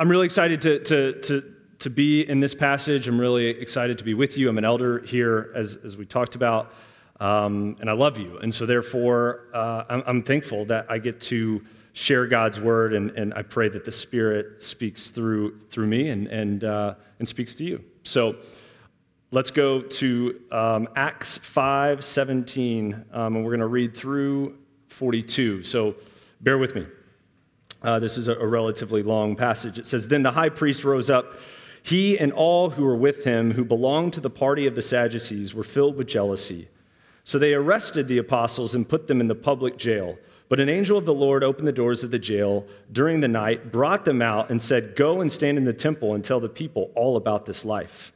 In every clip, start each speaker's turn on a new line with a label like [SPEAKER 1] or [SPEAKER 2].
[SPEAKER 1] I'm really excited to, to, to, to be in this passage. I'm really excited to be with you. I'm an elder here, as, as we talked about, um, and I love you. And so, therefore, uh, I'm, I'm, thankful that I get to share God's word, and, and I pray that the Spirit speaks through, through me and, and, uh, and speaks to you. So, let's go to um, Acts 5 17, um, and we're going to read through 42. So, bear with me. Uh, this is a, a relatively long passage. It says, Then the high priest rose up. He and all who were with him, who belonged to the party of the Sadducees, were filled with jealousy. So they arrested the apostles and put them in the public jail. But an angel of the Lord opened the doors of the jail during the night, brought them out, and said, Go and stand in the temple and tell the people all about this life.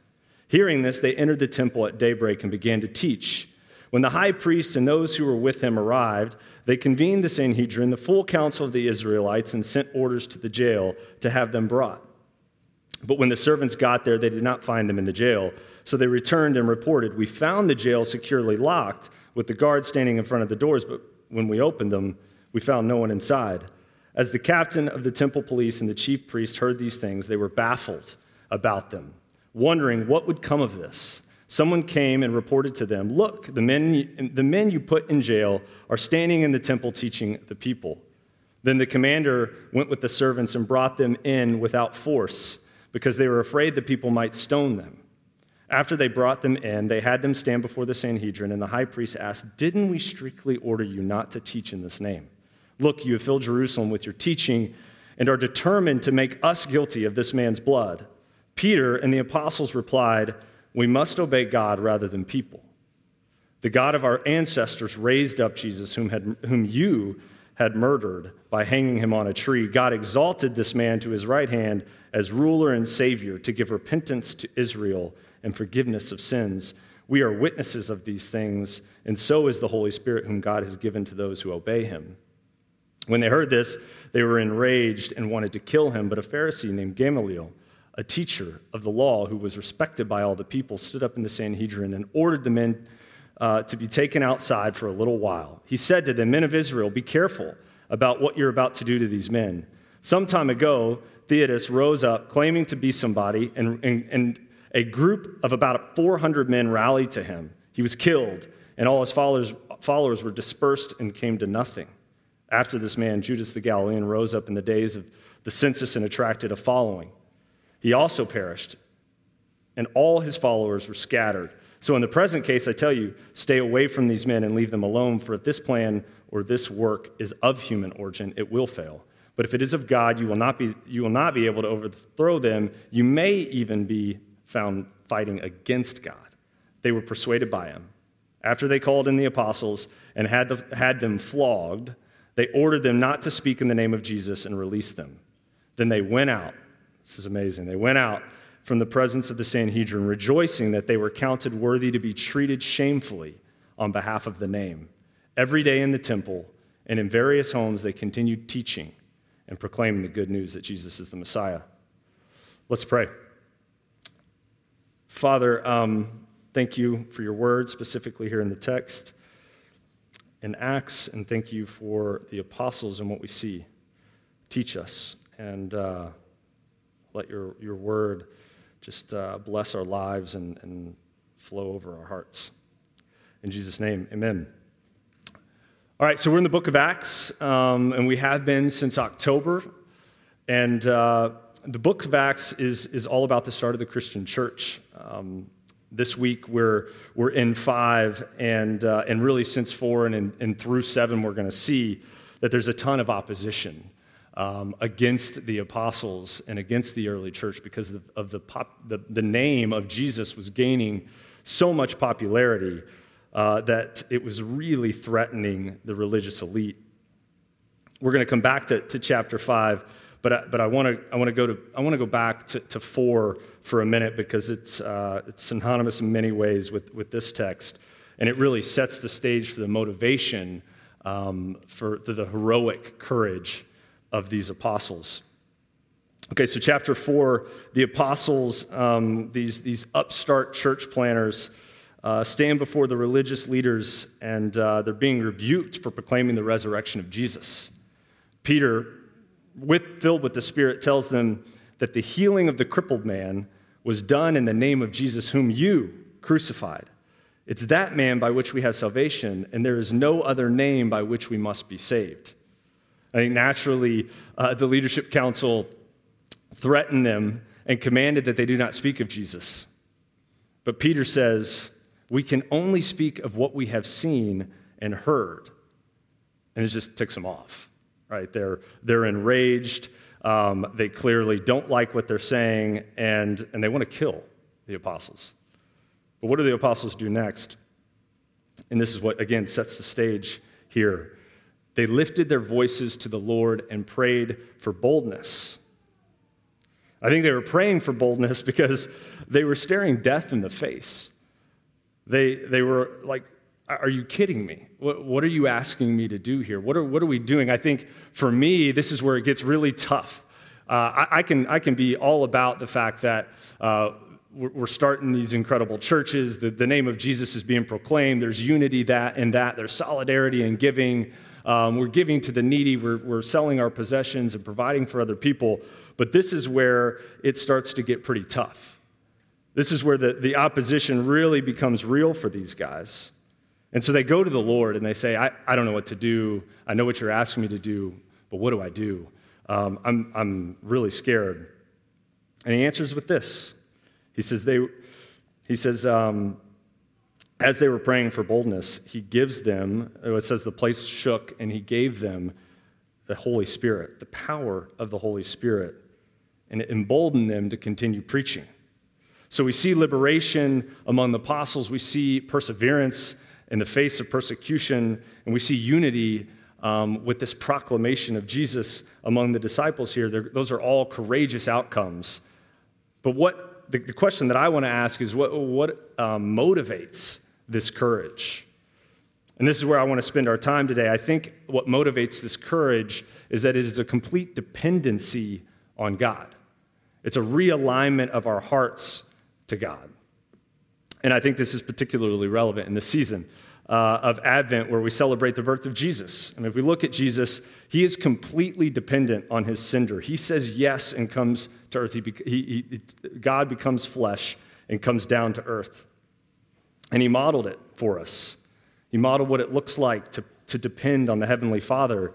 [SPEAKER 1] Hearing this, they entered the temple at daybreak and began to teach. When the high priest and those who were with him arrived, they convened the Sanhedrin, the full council of the Israelites, and sent orders to the jail to have them brought. But when the servants got there, they did not find them in the jail. So they returned and reported, We found the jail securely locked, with the guards standing in front of the doors, but when we opened them, we found no one inside. As the captain of the temple police and the chief priest heard these things, they were baffled about them, wondering what would come of this. Someone came and reported to them, Look, the men, the men you put in jail are standing in the temple teaching the people. Then the commander went with the servants and brought them in without force, because they were afraid the people might stone them. After they brought them in, they had them stand before the Sanhedrin, and the high priest asked, Didn't we strictly order you not to teach in this name? Look, you have filled Jerusalem with your teaching and are determined to make us guilty of this man's blood. Peter and the apostles replied, we must obey God rather than people. The God of our ancestors raised up Jesus, whom, had, whom you had murdered by hanging him on a tree. God exalted this man to his right hand as ruler and savior to give repentance to Israel and forgiveness of sins. We are witnesses of these things, and so is the Holy Spirit, whom God has given to those who obey him. When they heard this, they were enraged and wanted to kill him, but a Pharisee named Gamaliel, a teacher of the law who was respected by all the people, stood up in the Sanhedrin and ordered the men uh, to be taken outside for a little while. He said to the men of Israel, Be careful about what you're about to do to these men. Some time ago, Theudas rose up claiming to be somebody, and, and, and a group of about 400 men rallied to him. He was killed, and all his followers, followers were dispersed and came to nothing. After this man, Judas the Galilean, rose up in the days of the census and attracted a following. He also perished, and all his followers were scattered. So, in the present case, I tell you, stay away from these men and leave them alone, for if this plan or this work is of human origin, it will fail. But if it is of God, you will not be, you will not be able to overthrow them. You may even be found fighting against God. They were persuaded by him. After they called in the apostles and had, the, had them flogged, they ordered them not to speak in the name of Jesus and released them. Then they went out this is amazing. They went out from the presence of the Sanhedrin, rejoicing that they were counted worthy to be treated shamefully on behalf of the name. Every day in the temple and in various homes, they continued teaching and proclaiming the good news that Jesus is the Messiah. Let's pray. Father, um, thank you for your word, specifically here in the text in Acts, and thank you for the apostles and what we see. Teach us and. Uh, let your, your word just uh, bless our lives and, and flow over our hearts. In Jesus' name, amen. All right, so we're in the book of Acts, um, and we have been since October. And uh, the book of Acts is, is all about the start of the Christian church. Um, this week we're, we're in five, and, uh, and really since four and, and through seven, we're going to see that there's a ton of opposition um, against the apostles and against the early church because of, of the, pop, the, the, name of Jesus was gaining so much popularity uh, that it was really threatening the religious elite. We're going to come back to, to chapter 5, but, I, but I want to I wanna go, to, I wanna go back to, to 4 for a minute because it's, uh, it's synonymous in many ways with, with this text, and it really sets the stage for the motivation um, for, for the heroic courage of these apostles. Okay, so chapter four, the apostles, um, these, these upstart church planners, uh, stand before the religious leaders and uh, they're being rebuked for proclaiming the resurrection of Jesus. Peter, with, filled with the Spirit, tells them that the healing of the crippled man was done in the name of Jesus, whom you crucified. It's that man by which we have salvation, and there is no other name by which we must be saved. I think naturally, uh, the leadership council threatened them and commanded that they do not speak of Jesus. But Peter says, We can only speak of what we have seen and heard. And it just ticks them off, right? They're, they're enraged. Um, they clearly don't like what they're saying, and, and they want to kill the apostles. But what do the apostles do next? And this is what, again, sets the stage here. They lifted their voices to the Lord and prayed for boldness. I think they were praying for boldness because they were staring death in the face. They, they were like, Are you kidding me? What, what are you asking me to do here? What are, what are we doing? I think for me, this is where it gets really tough. Uh, I, I, can, I can be all about the fact that uh, we're starting these incredible churches. The, the, name of Jesus is being proclaimed. There's unity that in that. There's solidarity and giving. Um, we're giving to the needy. We're, we're selling our possessions and providing for other people. But this is where it starts to get pretty tough. This is where the, the opposition really becomes real for these guys. And so they go to the Lord and they say, I, I don't know what to do. I know what you're asking me to do, but what do I do? Um, I'm, I'm really scared. And he answers with this he says, they, he says um, as they were praying for boldness, he gives them, it says the place shook, and he gave them the Holy Spirit, the power of the Holy Spirit, and it emboldened them to continue preaching. So we see liberation among the apostles, we see perseverance in the face of persecution, and we see unity um, with this proclamation of Jesus among the disciples here. They're, those are all courageous outcomes. But what the, the question that I want to ask is what, what um, motivates this courage? And this is where I want to spend our time today. I think what motivates this courage is that it is a complete dependency on God. It's a realignment of our hearts to God. And I think this is particularly relevant in this season uh, of Advent where we celebrate the birth of Jesus. And if we look at Jesus, he is completely dependent on his sender. He says yes and comes to earth. He, he, he, God becomes flesh and comes down to earth. And he modeled it for us. He modeled what it looks like to, to depend on the Heavenly Father.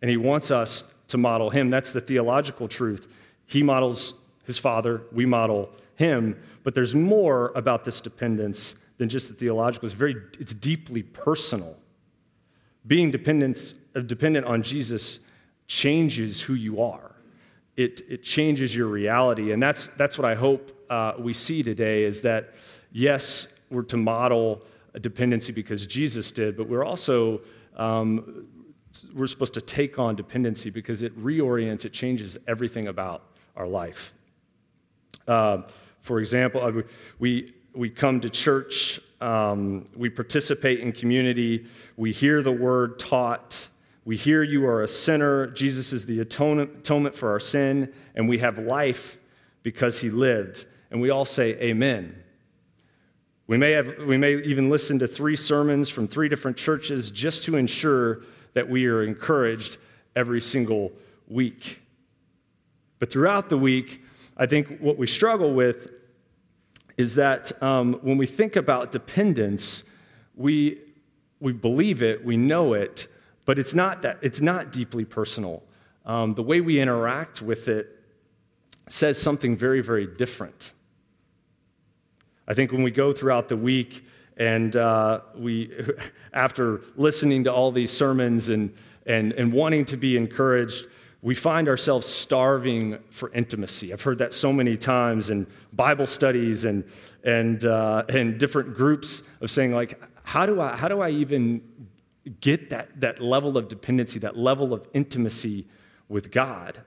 [SPEAKER 1] And he wants us to model him. That's the theological truth. He models his Father, we model him. But there's more about this dependence than just the theological. It's, very, it's deeply personal. Being dependent, uh, dependent on Jesus changes who you are. It, it changes your reality. And that's, that's what I hope uh, we see today is that, yes, we're to model a dependency because Jesus did, but we're also um, we're supposed to take on dependency because it reorients, it changes everything about our life. Uh, for example, we, we come to church, um, we participate in community, we hear the word taught, we hear you are a sinner, Jesus is the atonement for our sin, and we have life because he lived. And we all say, Amen. We may, have, we may even listen to three sermons from three different churches just to ensure that we are encouraged every single week. But throughout the week, I think what we struggle with is that um, when we think about dependence, we, we believe it, we know it, but it's not, that, it's not deeply personal. Um, the way we interact with it says something very, very different. I think when we go throughout the week and uh, we, after listening to all these sermons and, and, and wanting to be encouraged, we find ourselves starving for intimacy. I've heard that so many times in Bible studies and, and, uh, and different groups of saying, like, how do I, how do I even get that, that level of dependency, that level of intimacy with God?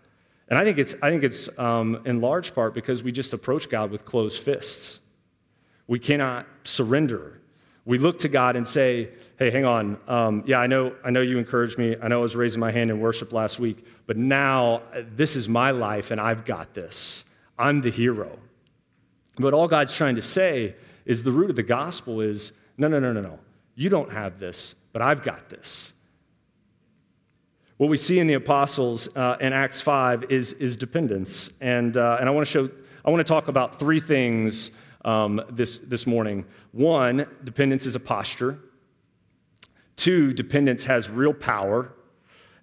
[SPEAKER 1] And I think it's, I think it's um, in large part because we just approach God with closed fists. We cannot surrender. We look to God and say, hey, hang on. Um, yeah, I know, I know you encouraged me. I know I was raising my hand in worship last week, but now uh, this is my life and I've got this. I'm the hero. But all God's trying to say is the root of the gospel is no, no, no, no, no. You don't have this, but I've got this. What we see in the apostles uh, in Acts 5 is, is dependence. And, uh, and I want to show, I want to talk about three things um, this, this morning. One, dependence is a posture. Two, dependence has real power.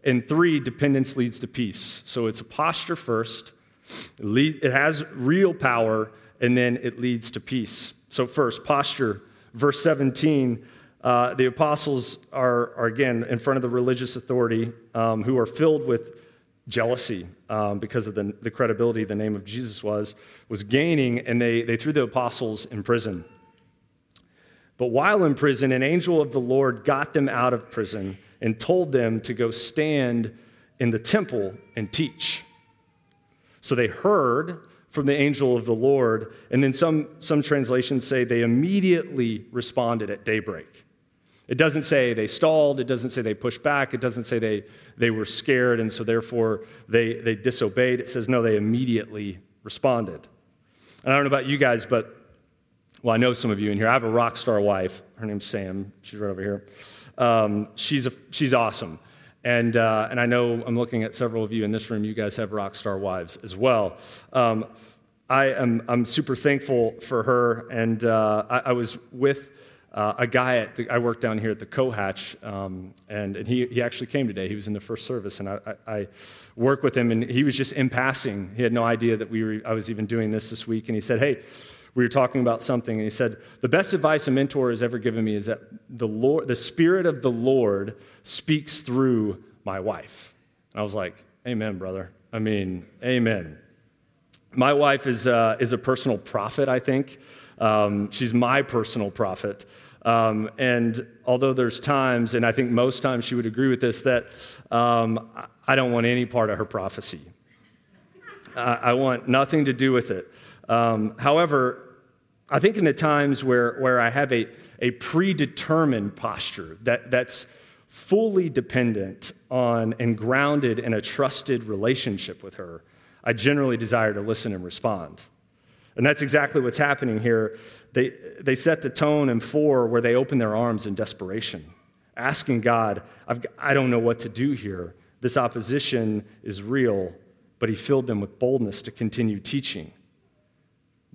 [SPEAKER 1] And three, dependence leads to peace. So it's a posture first, it has real power, and then it leads to peace. So, first, posture. Verse 17, uh, the apostles are, are, again, in front of the religious authority um, who are filled with jealousy um, because of the, the credibility the name of Jesus was, was gaining, and they, they threw the apostles in prison. But while in prison, an angel of the Lord got them out of prison and told them to go stand in the temple and teach. So they heard from the angel of the Lord, and then some, some translations say they immediately responded at daybreak. It doesn't say they stalled, it doesn't say they pushed back, it doesn't say they, they were scared and so therefore they, they disobeyed. It says no, they immediately responded. And I don't know about you guys, but well, I know some of you in here. I have a rock star wife. Her name's Sam. She's right over here. Um, she's, a, she's awesome. And, uh, and I know I'm looking at several of you in this room. You guys have rock star wives as well. Um, I am I'm super thankful for her. And uh, I, I, was with uh, a guy at the, I work down here at the Cohatch, um, and, and he, he actually came today. He was in the first service, and I, I, I worked with him, and he was just in passing. He had no idea that we were, I was even doing this this week, and he said, "Hey, we were talking about something, and he said, The best advice a mentor has ever given me is that the, Lord, the Spirit of the Lord speaks through my wife. And I was like, Amen, brother. I mean, amen. My wife is, uh, is a personal prophet, I think. Um, she's my personal prophet. Um, and although there's times, and I think most times she would agree with this, that um, I don't want any part of her prophecy. I, I want nothing to do with it. Um, however, I think in the times where, where I have a, a predetermined posture that, that's fully dependent on and grounded in a trusted relationship with her, I generally desire to listen and respond. And that's exactly what's happening here. They, they set the tone in four where they open their arms in desperation, asking God, I've, I don't know what to do here. This opposition is real, but He filled them with boldness to continue teaching.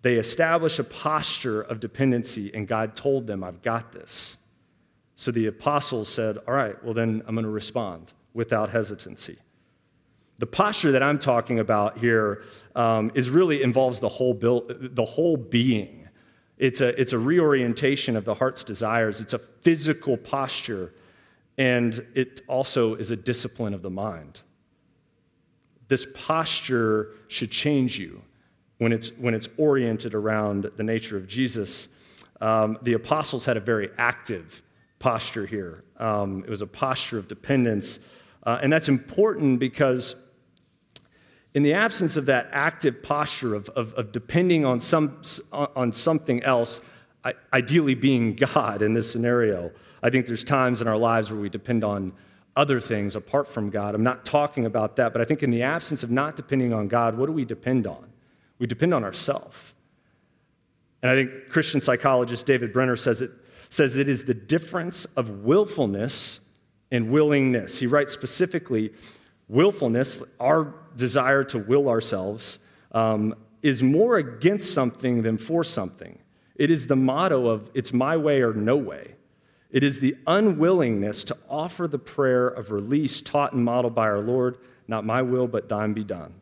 [SPEAKER 1] They established a posture of dependency, and God told them, I've got this. So the apostles said, All right, well, then I'm going to respond without hesitancy. The posture that I'm talking about here um, is really involves the whole, build, the whole being. It's a, it's a reorientation of the heart's desires, it's a physical posture, and it also is a discipline of the mind. This posture should change you when it's, when it's oriented around the nature of Jesus. Um, the apostles had a very active posture here. Um, it was a posture of dependence. Uh, and that's important because, in the absence of that active posture of, of, of depending on, some, on something else, ideally being God in this scenario, I think there's times in our lives where we depend on other things apart from God. I'm not talking about that, but I think in the absence of not depending on God, what do we depend on? We depend on ourselves. And I think Christian psychologist David Benner says it, says it is the difference of willfulness and willingness. He writes specifically willfulness, our desire to will ourselves, um, is more against something than for something. It is the motto of it's my way or no way. It is the unwillingness to offer the prayer of release taught and modeled by our Lord, not my will, but thine be done.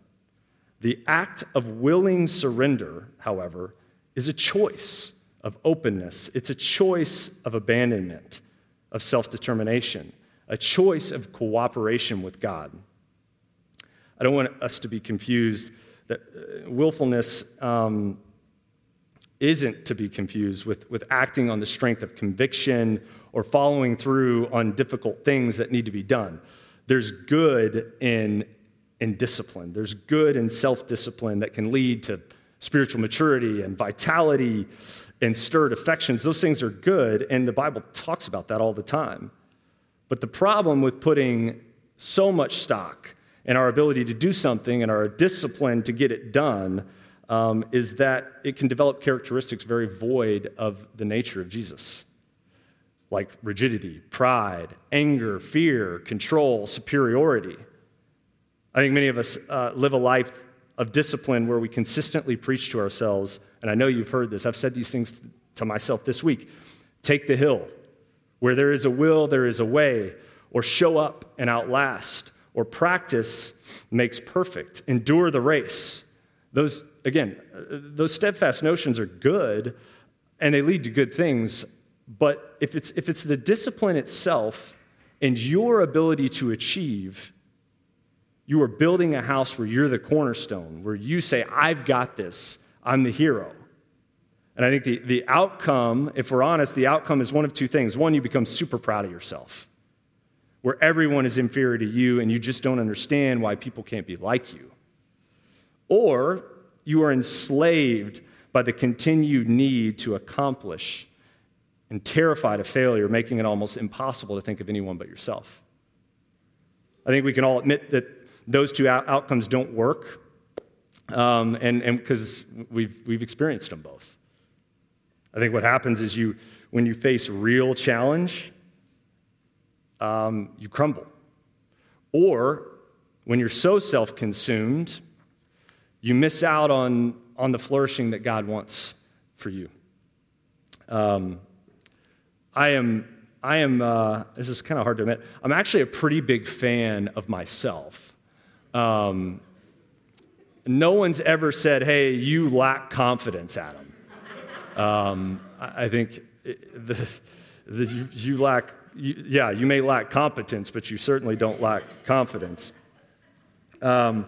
[SPEAKER 1] The act of willing surrender, however, is a choice of openness. It's a choice of abandonment, of self determination, a choice of cooperation with God. I don't want us to be confused that uh, willfulness um, isn't to be confused with, with acting on the strength of conviction or following through on difficult things that need to be done. There's good in in discipline. There's good in self discipline that can lead to spiritual maturity and vitality and stirred affections. Those things are good, and the Bible talks about that all the time. But the problem with putting so much stock in our ability to do something and our discipline to get it done um, is that it can develop characteristics very void of the nature of Jesus. like rigidity, pride, anger, fear, control, superiority. I think many of us uh, live a life of discipline where we consistently preach to ourselves, and I know you've heard this. I've said these things to myself this week take the hill. Where there is a will, there is a way, or show up and outlast, or practice makes perfect. Endure the race. Those, again, uh, those steadfast notions are good and they lead to good things, but if it's, if it's the discipline itself and your ability to achieve, you are building a house where you're the cornerstone, where you say, I've got this, I'm the hero. And I think the, the outcome, if we're honest, the outcome is one of two things. One, you become super proud of yourself, where everyone is inferior to you and you just don't understand why people can't be like you. Or you are enslaved by the continued need to accomplish and terrified of failure, making it almost impossible to think of anyone but yourself. I think we can all admit that those two out- outcomes don't work, um, and because we've, we've experienced them both. I think what happens is you, when you face real challenge, um, you crumble. Or when you're so self consumed, you miss out on on the flourishing that God wants for you. Um, I am, I am uh, this is kind of hard to admit, I'm actually a pretty big fan of myself. Um, no one's ever said, hey, you lack confidence, Adam. Um, I, think the, the, you, you, lack, you, yeah, you may lack competence, but you certainly don't lack confidence. Um,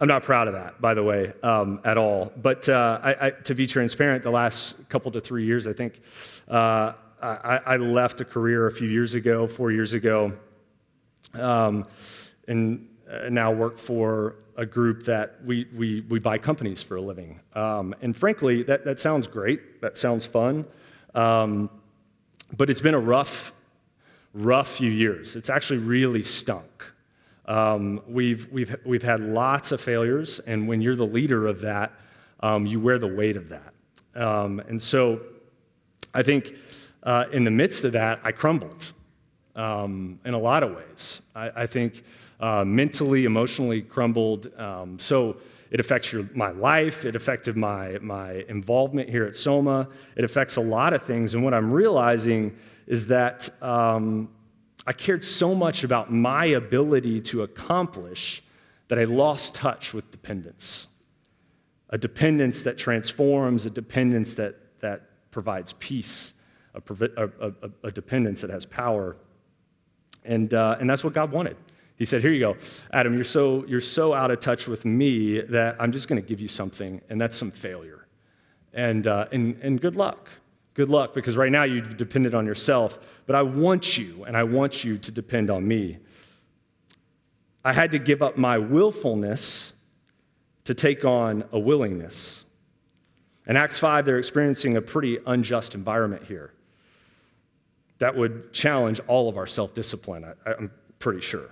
[SPEAKER 1] I'm not proud of that, by the way, um, at all. But uh, I, I, to be transparent, the last couple to three years, I think uh, I, I, left a career a few years ago, four years ago, um, and uh, now work for a group that we, we, we buy companies for a living. Um, and frankly, that, that sounds great. That sounds fun. But it's been a rough, rough few years. It's actually really stunk. Um, we've, we've, we've had lots of failures, and when you're the leader of that, um, you wear the weight of that. Um, and so I think uh, in the midst of that, I crumbled um, in a lot of ways. I, I think uh, mentally, emotionally crumbled. Um, so it affects your, my life, it affected my, my involvement here at Soma, it affects a lot of things. And what I'm realizing is that um, I cared so much about my ability to accomplish that I lost touch with dependence. A dependence that transforms, a dependence that, that provides peace, a, a, a, a dependence that has power. And, uh, and that's what God wanted. He said, Here you go, Adam, you're so, you're so out of touch with me that I'm just going to give you something, and that's some failure. And, uh, and, and good luck. Good luck, because right now you've depended on yourself, but I want you, and I want you to depend on me. I had to give up my willfulness to take on a willingness. In Acts 5, they're experiencing a pretty unjust environment here that would challenge all of our self discipline, I'm pretty sure.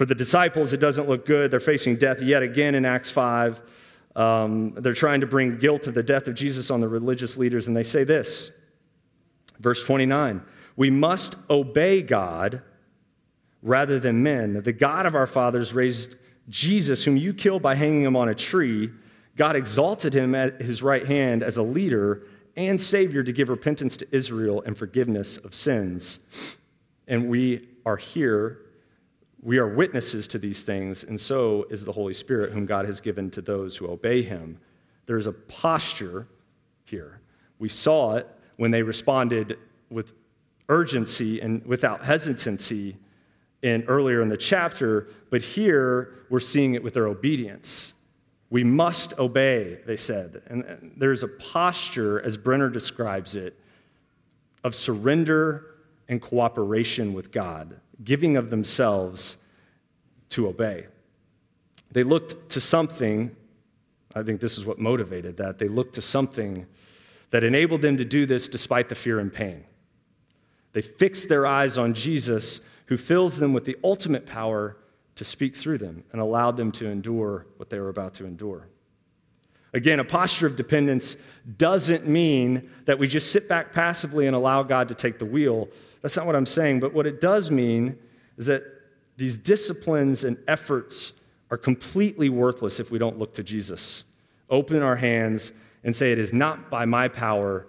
[SPEAKER 1] For the disciples, it doesn't look good. They're facing death yet again in Acts 5. Um, they're trying to bring guilt of the death of Jesus on the religious leaders, and they say this, verse 29 We must obey God rather than men. The God of our fathers raised Jesus, whom you killed by hanging him on a tree. God exalted him at his right hand as a leader and Savior to give repentance to Israel and forgiveness of sins. And we are here we are witnesses to these things, and so is the Holy Spirit, whom God has given to those who obey him. There is a posture here. We saw it when they responded with urgency and without hesitancy in earlier in the chapter, but here we're seeing it with their obedience. We must obey, they said. And there's a posture, as Benner describes it, of surrender and cooperation with God giving of themselves to obey. They looked to something, I think this is what motivated that. They looked to something that enabled them to do this despite the fear and pain. They fixed their eyes on Jesus, who fills them with the ultimate power to speak through them and allowed them to endure what they were about to endure. Again, a posture of dependence doesn't mean that we just sit back passively and allow God to take the wheel. That's not what I'm saying. But what it does mean is that these disciplines and efforts are completely worthless if we don't look to Jesus. Open our hands and say, It is not by my power,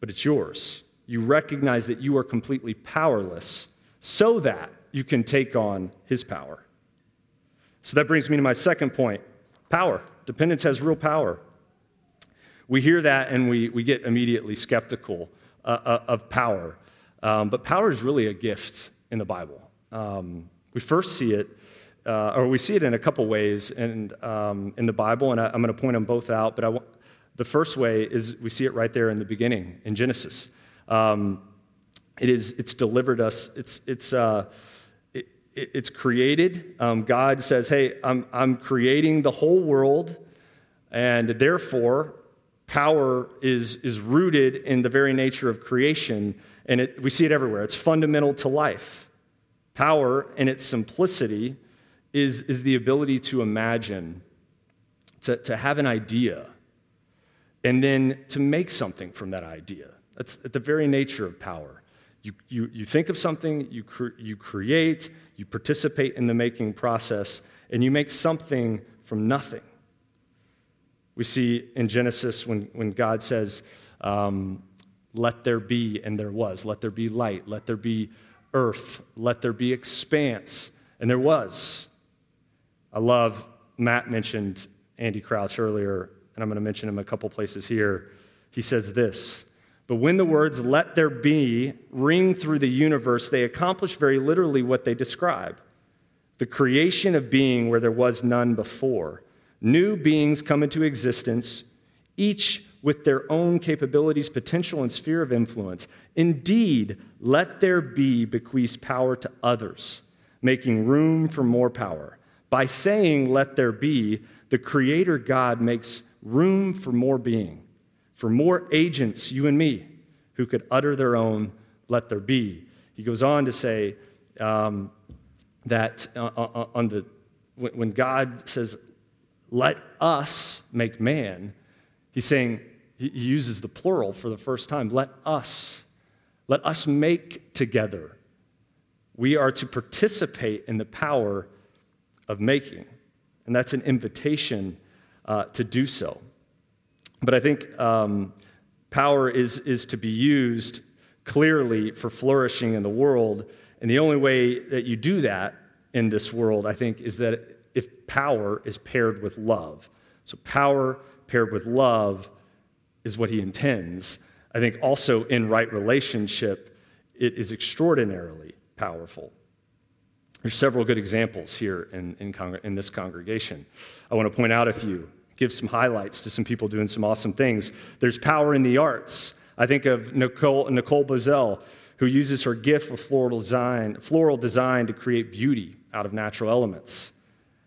[SPEAKER 1] but it's yours. You recognize that you are completely powerless so that you can take on his power. So that brings me to my second point power. Dependence has real power. We hear that and we, we get immediately skeptical uh, uh, of power. Um, but power is really a gift in the Bible. Um, we first see it, uh, or we see it in a couple ways in, um, in the Bible, and I, am going to point them both out. But the first way is we see it right there in the beginning in Genesis. Um, it is, it's delivered us, it's, it's, uh, it's created. Um, God says, Hey, I'm, I'm creating the whole world, and therefore, power is, is rooted in the very nature of creation, and it, we see it everywhere. It's fundamental to life. Power, in its simplicity, is, is the ability to imagine, to, to have an idea, and then to make something from that idea. That's at the very nature of power. You, you, you think of something, you, cre- you create, you participate in the making process, and you make something from nothing. We see in Genesis when, when God says, um, Let there be, and there was. Let there be light. Let there be earth. Let there be expanse. And there was. I love, Matt mentioned Andy Crouch earlier, and I'm going to mention him a couple places here. He says this but when the words let there be ring through the universe, they accomplish very literally what they describe the creation of being where there was none before. New beings come into existence, each with their own capabilities, potential, and sphere of influence. Indeed, let there be bequeaths power to others, making room for more power. By saying, let there be, the Creator God makes room for more being for more agents, you and me, who could utter their own, let there be. He goes on to say um, that uh, uh, uh on the, when God says, let us make man, he's saying, he uses the plural for the first time. Let us, let us make together. We are to participate in the power of making. And that's an invitation uh, to do so. But I think um, power is, is to be used clearly for flourishing in the world. And the only way that you do that in this world, I think, is that if power is paired with love. So, power paired with love is what he intends. I think also in right relationship, it is extraordinarily powerful. There's several good examples here in, in, in this congregation. I want to point out a few give some highlights to some people doing some awesome things. There's power in the arts. I think of Nicole, Nicole Bozell, who uses her gift of floral design, floral design to create beauty out of natural elements.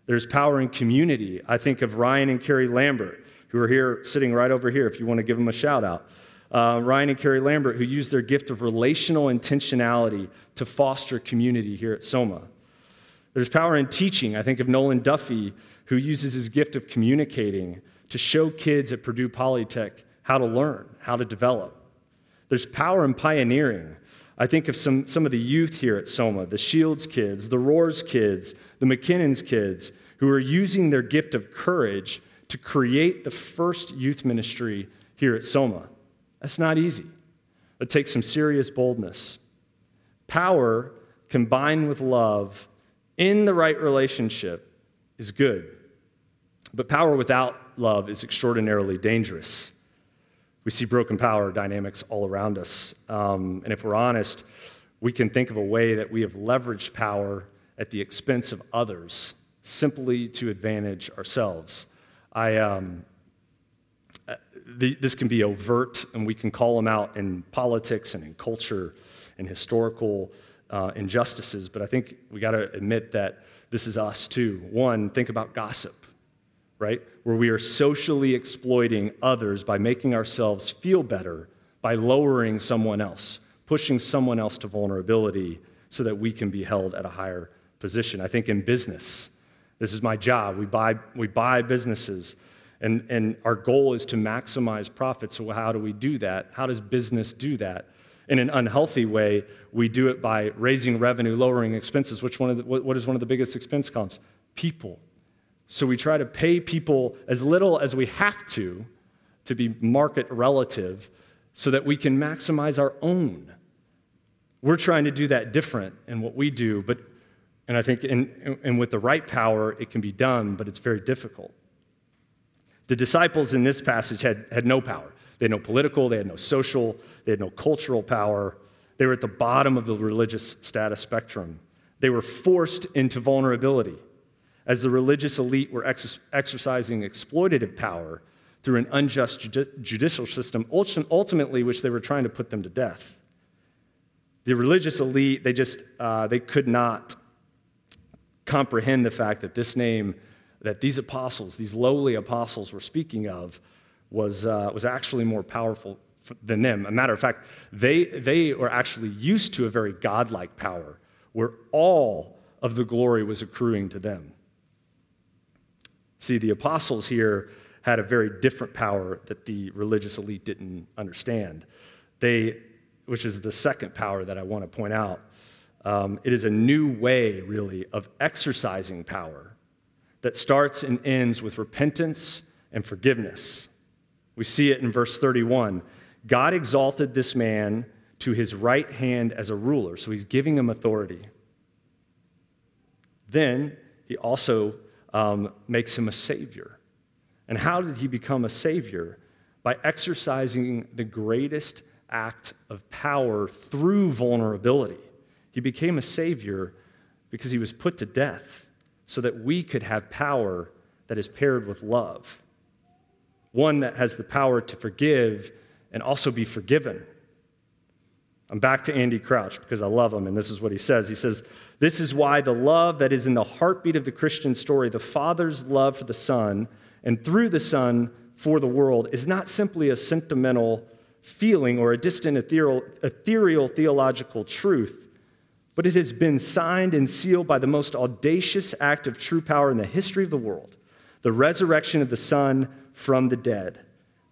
[SPEAKER 1] There's power in community. I think of Ryan and Carrie Lambert, who are here, sitting right over here, if you want to give them a shout out. Uh, Ryan and Carrie Lambert, who use their gift of relational intentionality to foster community here at Soma. There's power in teaching. I think of Nolan Duffy, who uses his gift of communicating to show kids at Purdue Polytech how to learn, how to develop. There's power in pioneering. I think of some, some of the youth here at Soma, the Shields kids, the Roars kids, the McKinnon's kids, who are using their gift of courage to create the first youth ministry here at Soma. That's not easy. It takes some serious boldness. Power combined with love in the right relationship is good. But power without love is extraordinarily dangerous. We see broken power dynamics all around us. Um, and if we're honest, we can think of a way that we have leveraged power at the expense of others simply to advantage ourselves. I, um, uh, this can be overt, and we can call them out in politics and in culture and historical uh, injustices, but I think we got to admit that this is us too. One, think about gossip right? Where we are socially exploiting others by making ourselves feel better by lowering someone else, pushing someone else to vulnerability so that we can be held at a higher position. I think in business, this is my job. We buy, we buy businesses, And, and our goal is to maximize profit. So, how do we do that? How does business do that? In an unhealthy way, we do it by raising revenue, lowering expenses. Which one of the, what is one of the biggest expense comps? People. So, we try to pay people as little as we have to to be market relative so that we can maximize our own. We're trying to do that different in what we do, but and I think in, and with the right power, it can be done, but it's very difficult. The disciples in this passage had, had no power. They had no political, they had no social, they had no cultural power. They were at the bottom of the religious status spectrum. They were forced into vulnerability as the religious elite were ex- exercising exploitative power through an unjust judi- judicial system, ultimately, which they were trying to put them to death. The religious elite, they just, uh, they could not comprehend the fact that this name that these apostles, these lowly apostles, were speaking of was, uh, was actually more powerful than them. A matter of fact, they, they were actually used to a very godlike power where all of the glory was accruing to them. See, the apostles here had a very different power that the religious elite didn't understand. They, which is the second power that I want to point out. Um, it is a new way, really, of exercising power that starts and ends with repentance and forgiveness. We see it in verse 31. God exalted this man to his right hand as a ruler, so he's giving him authority. Then he also um, makes him a savior. And how did he become a savior? By exercising the greatest act of power through vulnerability. He became a savior because he was put to death so that we could have power that is paired with love. One that has the power to forgive and also be forgiven. I'm back to Andy Crouch because I love him, and this is what he says. He says, This is why the love that is in the heartbeat of the Christian story, the Father's love for the Son, and through the Son for the world, is not simply a sentimental feeling or a distant ethereal, ethereal theological truth, but it has been signed and sealed by the most audacious act of true power in the history of the world the resurrection of the Son from the dead.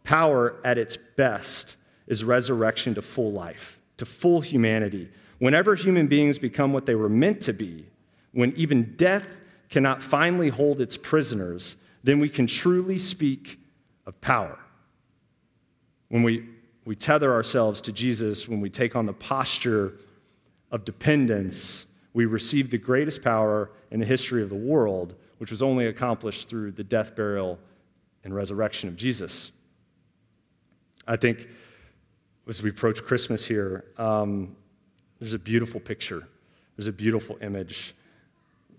[SPEAKER 1] Power at its best is resurrection to full life, to full humanity. Whenever human beings become what they were meant to be, when even death cannot finally hold its prisoners, then we can truly speak of power. When we, we tether ourselves to Jesus, when we take on the posture of dependence, we receive the greatest power in the history of the world, which was only accomplished through the death, burial, and resurrection of Jesus. I think as we approach Christmas here, um, there's a beautiful picture, there's a beautiful image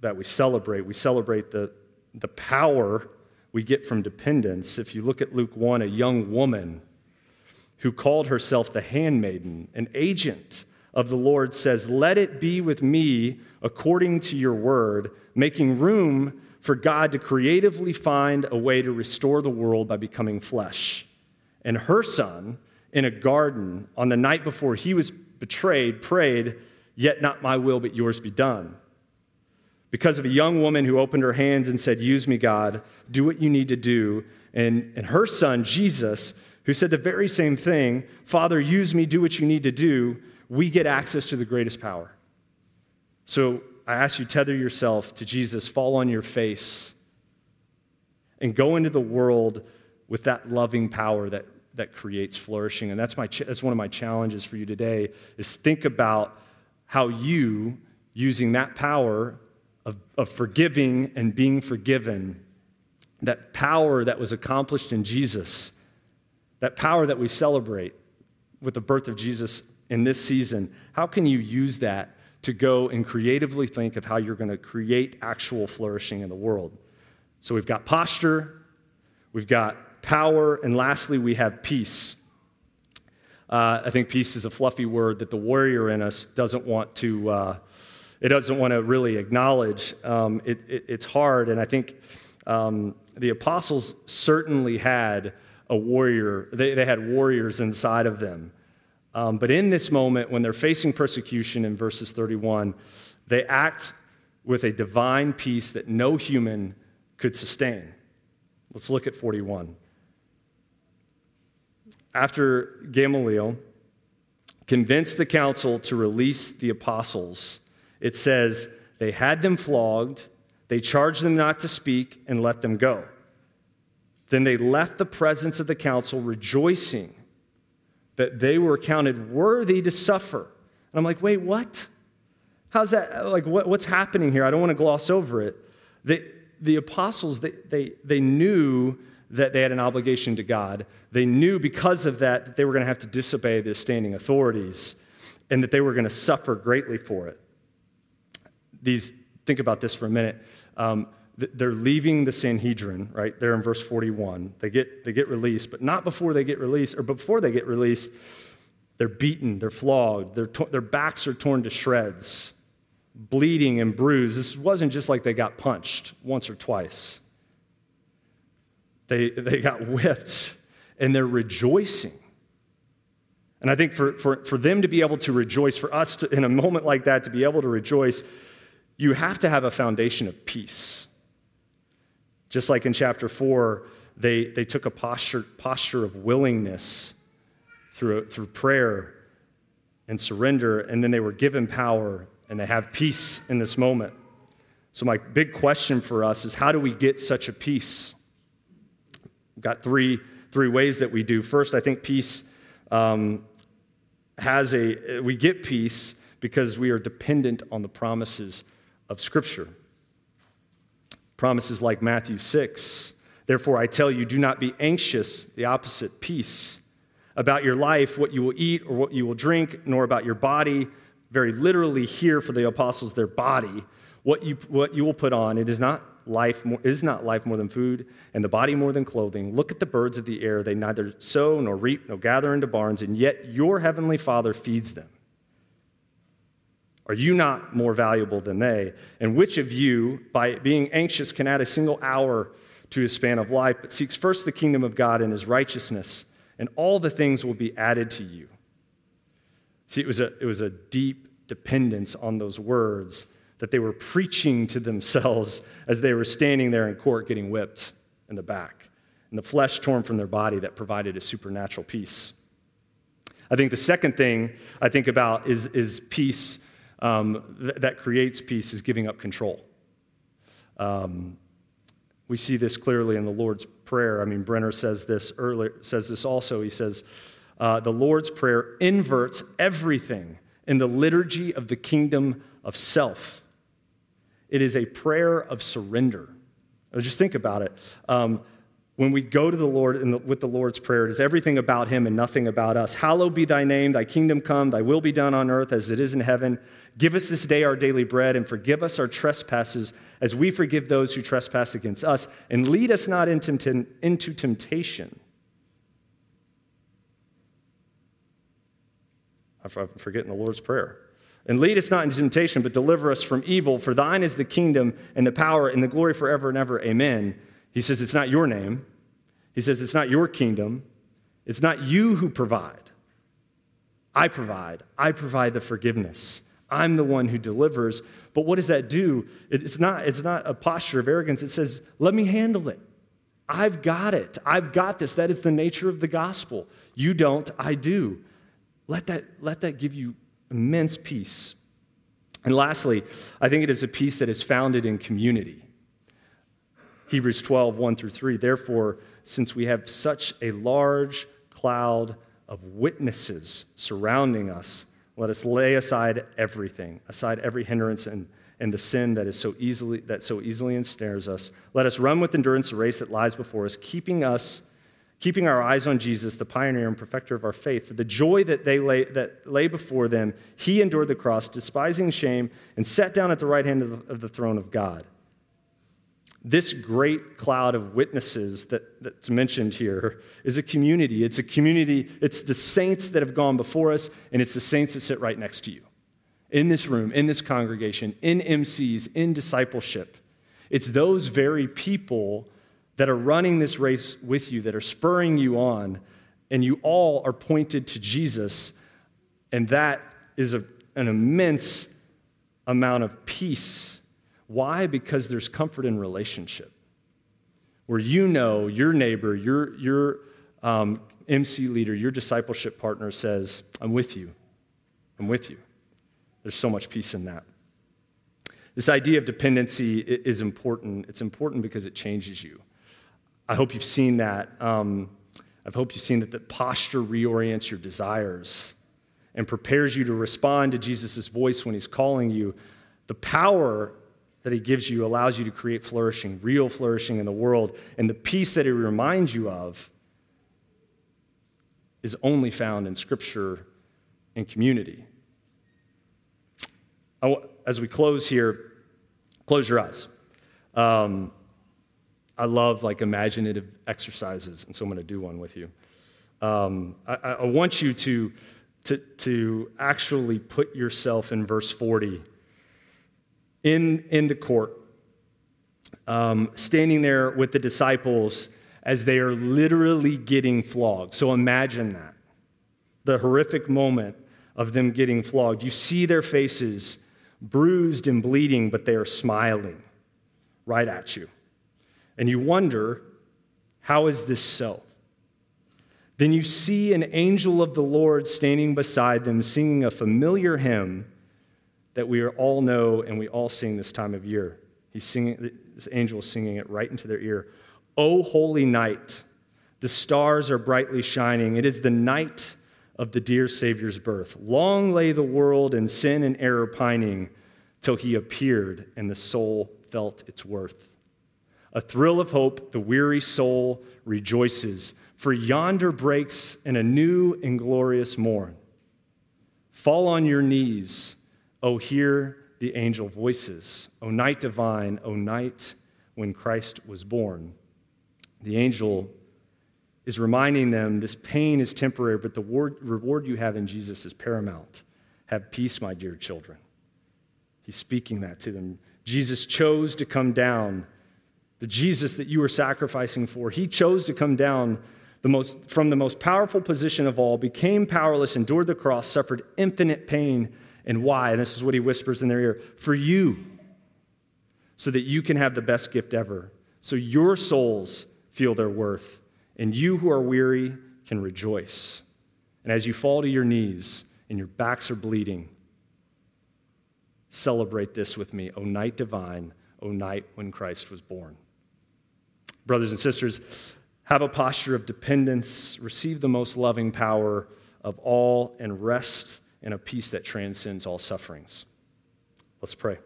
[SPEAKER 1] that we celebrate. We celebrate the, the power we get from dependence. If you look at Luke 1, a young woman who called herself the handmaiden, an agent of the Lord says, Let it be with me according to your word, making room for God to creatively find a way to restore the world by becoming flesh. And her son, in a garden, on the night before he was betrayed, prayed, Yet not my will, but yours be done. Because of a young woman who opened her hands and said, Use me, God, do what you need to do. And, and her son, Jesus, who said the very same thing Father, use me, do what you need to do we get access to the greatest power. So I ask you, tether yourself to Jesus, fall on your face, and go into the world with that loving power that, that creates flourishing. And that's, my, that's one of my challenges for you today is think about how you, using that power of, of forgiving and being forgiven, that power that was accomplished in Jesus, that power that we celebrate with the birth of Jesus in this season, how can you use that to go and creatively think of how you're going to create actual flourishing in the world? So we've got posture, we've got power, and lastly, we have peace. Uh, I think peace is a fluffy word that the warrior in us doesn't want to. Uh, it doesn't want to really acknowledge. Um, it, it, it's hard, and I think um, the apostles certainly had a warrior. They, they had warriors inside of them. Um, but in this moment, when they're facing persecution in verses 31, they act with a divine peace that no human could sustain. Let's look at 41. After Gamaliel convinced the council to release the apostles, it says they had them flogged, they charged them not to speak, and let them go. Then they left the presence of the council rejoicing that they were counted worthy to suffer. And I'm like, wait, what? How's that? Like, what, what's happening here? I don't want to gloss over it. The, the apostles, they, they, they knew that they had an obligation to God. They knew because of that that they were going to have to disobey the standing authorities and that they were going to suffer greatly for it. These, think about this for a minute. Um, they're leaving the Sanhedrin, right? There in verse 41. They get, they get released, but not before they get released, or before they get released, they're beaten, they're flogged, their, their backs are torn to shreds, bleeding and bruised. This wasn't just like they got punched once or twice. They, they got whipped, and they're rejoicing. And I think for, for, for them to be able to rejoice, for us to, in a moment like that to be able to rejoice, you have to have a foundation of peace. Just like in chapter 4, they, they took a posture, posture of willingness through, through prayer and surrender, and then they were given power and they have peace in this moment. So, my big question for us is how do we get such a peace? We've got three, three ways that we do. First, I think peace um, has a, we get peace because we are dependent on the promises of Scripture. Promises like Matthew 6. Therefore, I tell you, do not be anxious, the opposite, peace, about your life, what you will eat or what you will drink, nor about your body. Very literally, here for the apostles, their body, what you, what you will put on. It is not life more, is not life more than food, and the body more than clothing. Look at the birds of the air. They neither sow nor reap nor gather into barns, and yet your heavenly Father feeds them. Are you not more valuable than they? And which of you, by being anxious, can add a single hour to his span of life, but seeks first the kingdom of God and his righteousness, and all the things will be added to you? See, it was a, it was a deep dependence on those words that they were preaching to themselves as they were standing there in court getting whipped in the back, and the flesh torn from their body that provided a supernatural peace. I think the second thing I think about is, is peace um, th- that creates peace is giving up control. Um, we see this clearly in the Lord's Prayer. I mean, Benner says this earlier, says this also. He says, uh, the Lord's Prayer inverts everything in the liturgy of the kingdom of self. It is a prayer of surrender. Just think about it. Um, when we go to the Lord the, with the Lord's Prayer, it is everything about Him and nothing about us. Hallowed be thy name, thy kingdom come, thy will be done on earth as it is in heaven. Give us this day our daily bread, and forgive us our trespasses as we forgive those who trespass against us. And lead us not into, into temptation. I'm forgetting the Lord's Prayer. And lead us not into temptation, but deliver us from evil. For thine is the kingdom and the power and the glory forever and ever. Amen. He says it's not your name. He says it's not your kingdom. It's not you who provide. I provide. I provide the forgiveness. I'm the one who delivers. But what does that do? It's not, it's not a posture of arrogance. It says, let me handle it. I've got it. I've got this. That is the nature of the gospel. You don't, I do. Let that, let that give you immense peace. And lastly, I think it is a peace that is founded in community. Hebrews 12, 1 through 3. Therefore, since we have such a large cloud of witnesses surrounding us, let us lay aside everything, aside every hindrance and, and the sin that is so easily that so easily ensnares us. Let us run with endurance the race that lies before us, keeping us keeping our eyes on Jesus, the pioneer and perfecter of our faith. For the joy that, they lay, that lay before them, he endured the cross, despising shame, and sat down at the right hand of the, of the throne of God this great cloud of witnesses that, that's mentioned here is a community. It's a community, it's the saints that have gone before us, and it's the saints that sit right next to you in this room, in this congregation, in MCs, in discipleship. It's those very people that are running this race with you, that are spurring you on, and you all are pointed to Jesus, and that is a, an immense amount of peace why? Because there's comfort in relationship. where you know your neighbor, your, your um, MC leader, your discipleship partner says, I'm with you. I'm with you. There's so much peace in that. This idea of dependency is important. It's important because it changes you. I hope you've seen that. Um, I hope you've seen that the posture reorients your desires and prepares you to respond to Jesus' voice when he's calling you. The power that he gives you allows you to create flourishing, real flourishing in the world. And the peace that he reminds you of is only found in Scripture and community. As we close here, close your eyes. Um, I love like imaginative exercises, and so I'm going to do one with you. Um, I, I, want you to, to, to actually put yourself in verse 40 in, in the court, um, standing there with the disciples as they are literally getting flogged. So imagine that the horrific moment of them getting flogged. You see their faces bruised and bleeding, but they are smiling right at you. And you wonder, how is this so? Then you see an angel of the Lord standing beside them, singing a familiar hymn that we all know and we all sing this time of year. He's singing, this angel is singing it right into their ear. O holy night, the stars are brightly shining. It is the night of the dear Savior's birth. Long lay the world in sin and error pining till he appeared and the soul felt its worth. A thrill of hope, the weary soul rejoices, for yonder breaks in a new and glorious morn. Fall on your knees Oh, hear the angel voices. O night divine, O night when Christ was born. The angel is reminding them this pain is temporary, but the reward you have in Jesus is paramount. Have peace, my dear children. He's speaking that to them. Jesus chose to come down. The Jesus that you were sacrificing for, he chose to come down the most, from the most powerful position of all, became powerless, endured the cross, suffered infinite pain and why. And this is what he whispers in their ear for you, so that you can have the best gift ever. So your souls feel their worth, and you who are weary can rejoice. And as you fall to your knees and your backs are bleeding, celebrate this with me, O night divine, O night when Christ was born. Brothers and sisters, have a posture of dependence, receive the most loving power of all, and rest and a peace that transcends all sufferings. Let's pray.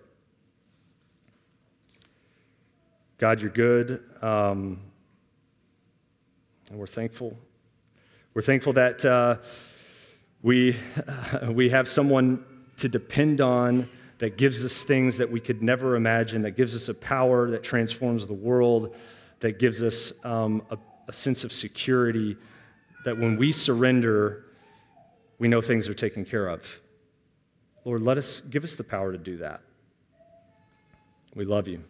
[SPEAKER 1] God, you're good, um, and we're thankful. We're thankful that uh, we, uh, we have someone to depend on that gives us things that we could never imagine, that gives us a power that transforms the world, that gives us um, a, a sense of security, that when we surrender, we know things are taken care of. Lord, let us give us the power to do that. We love you.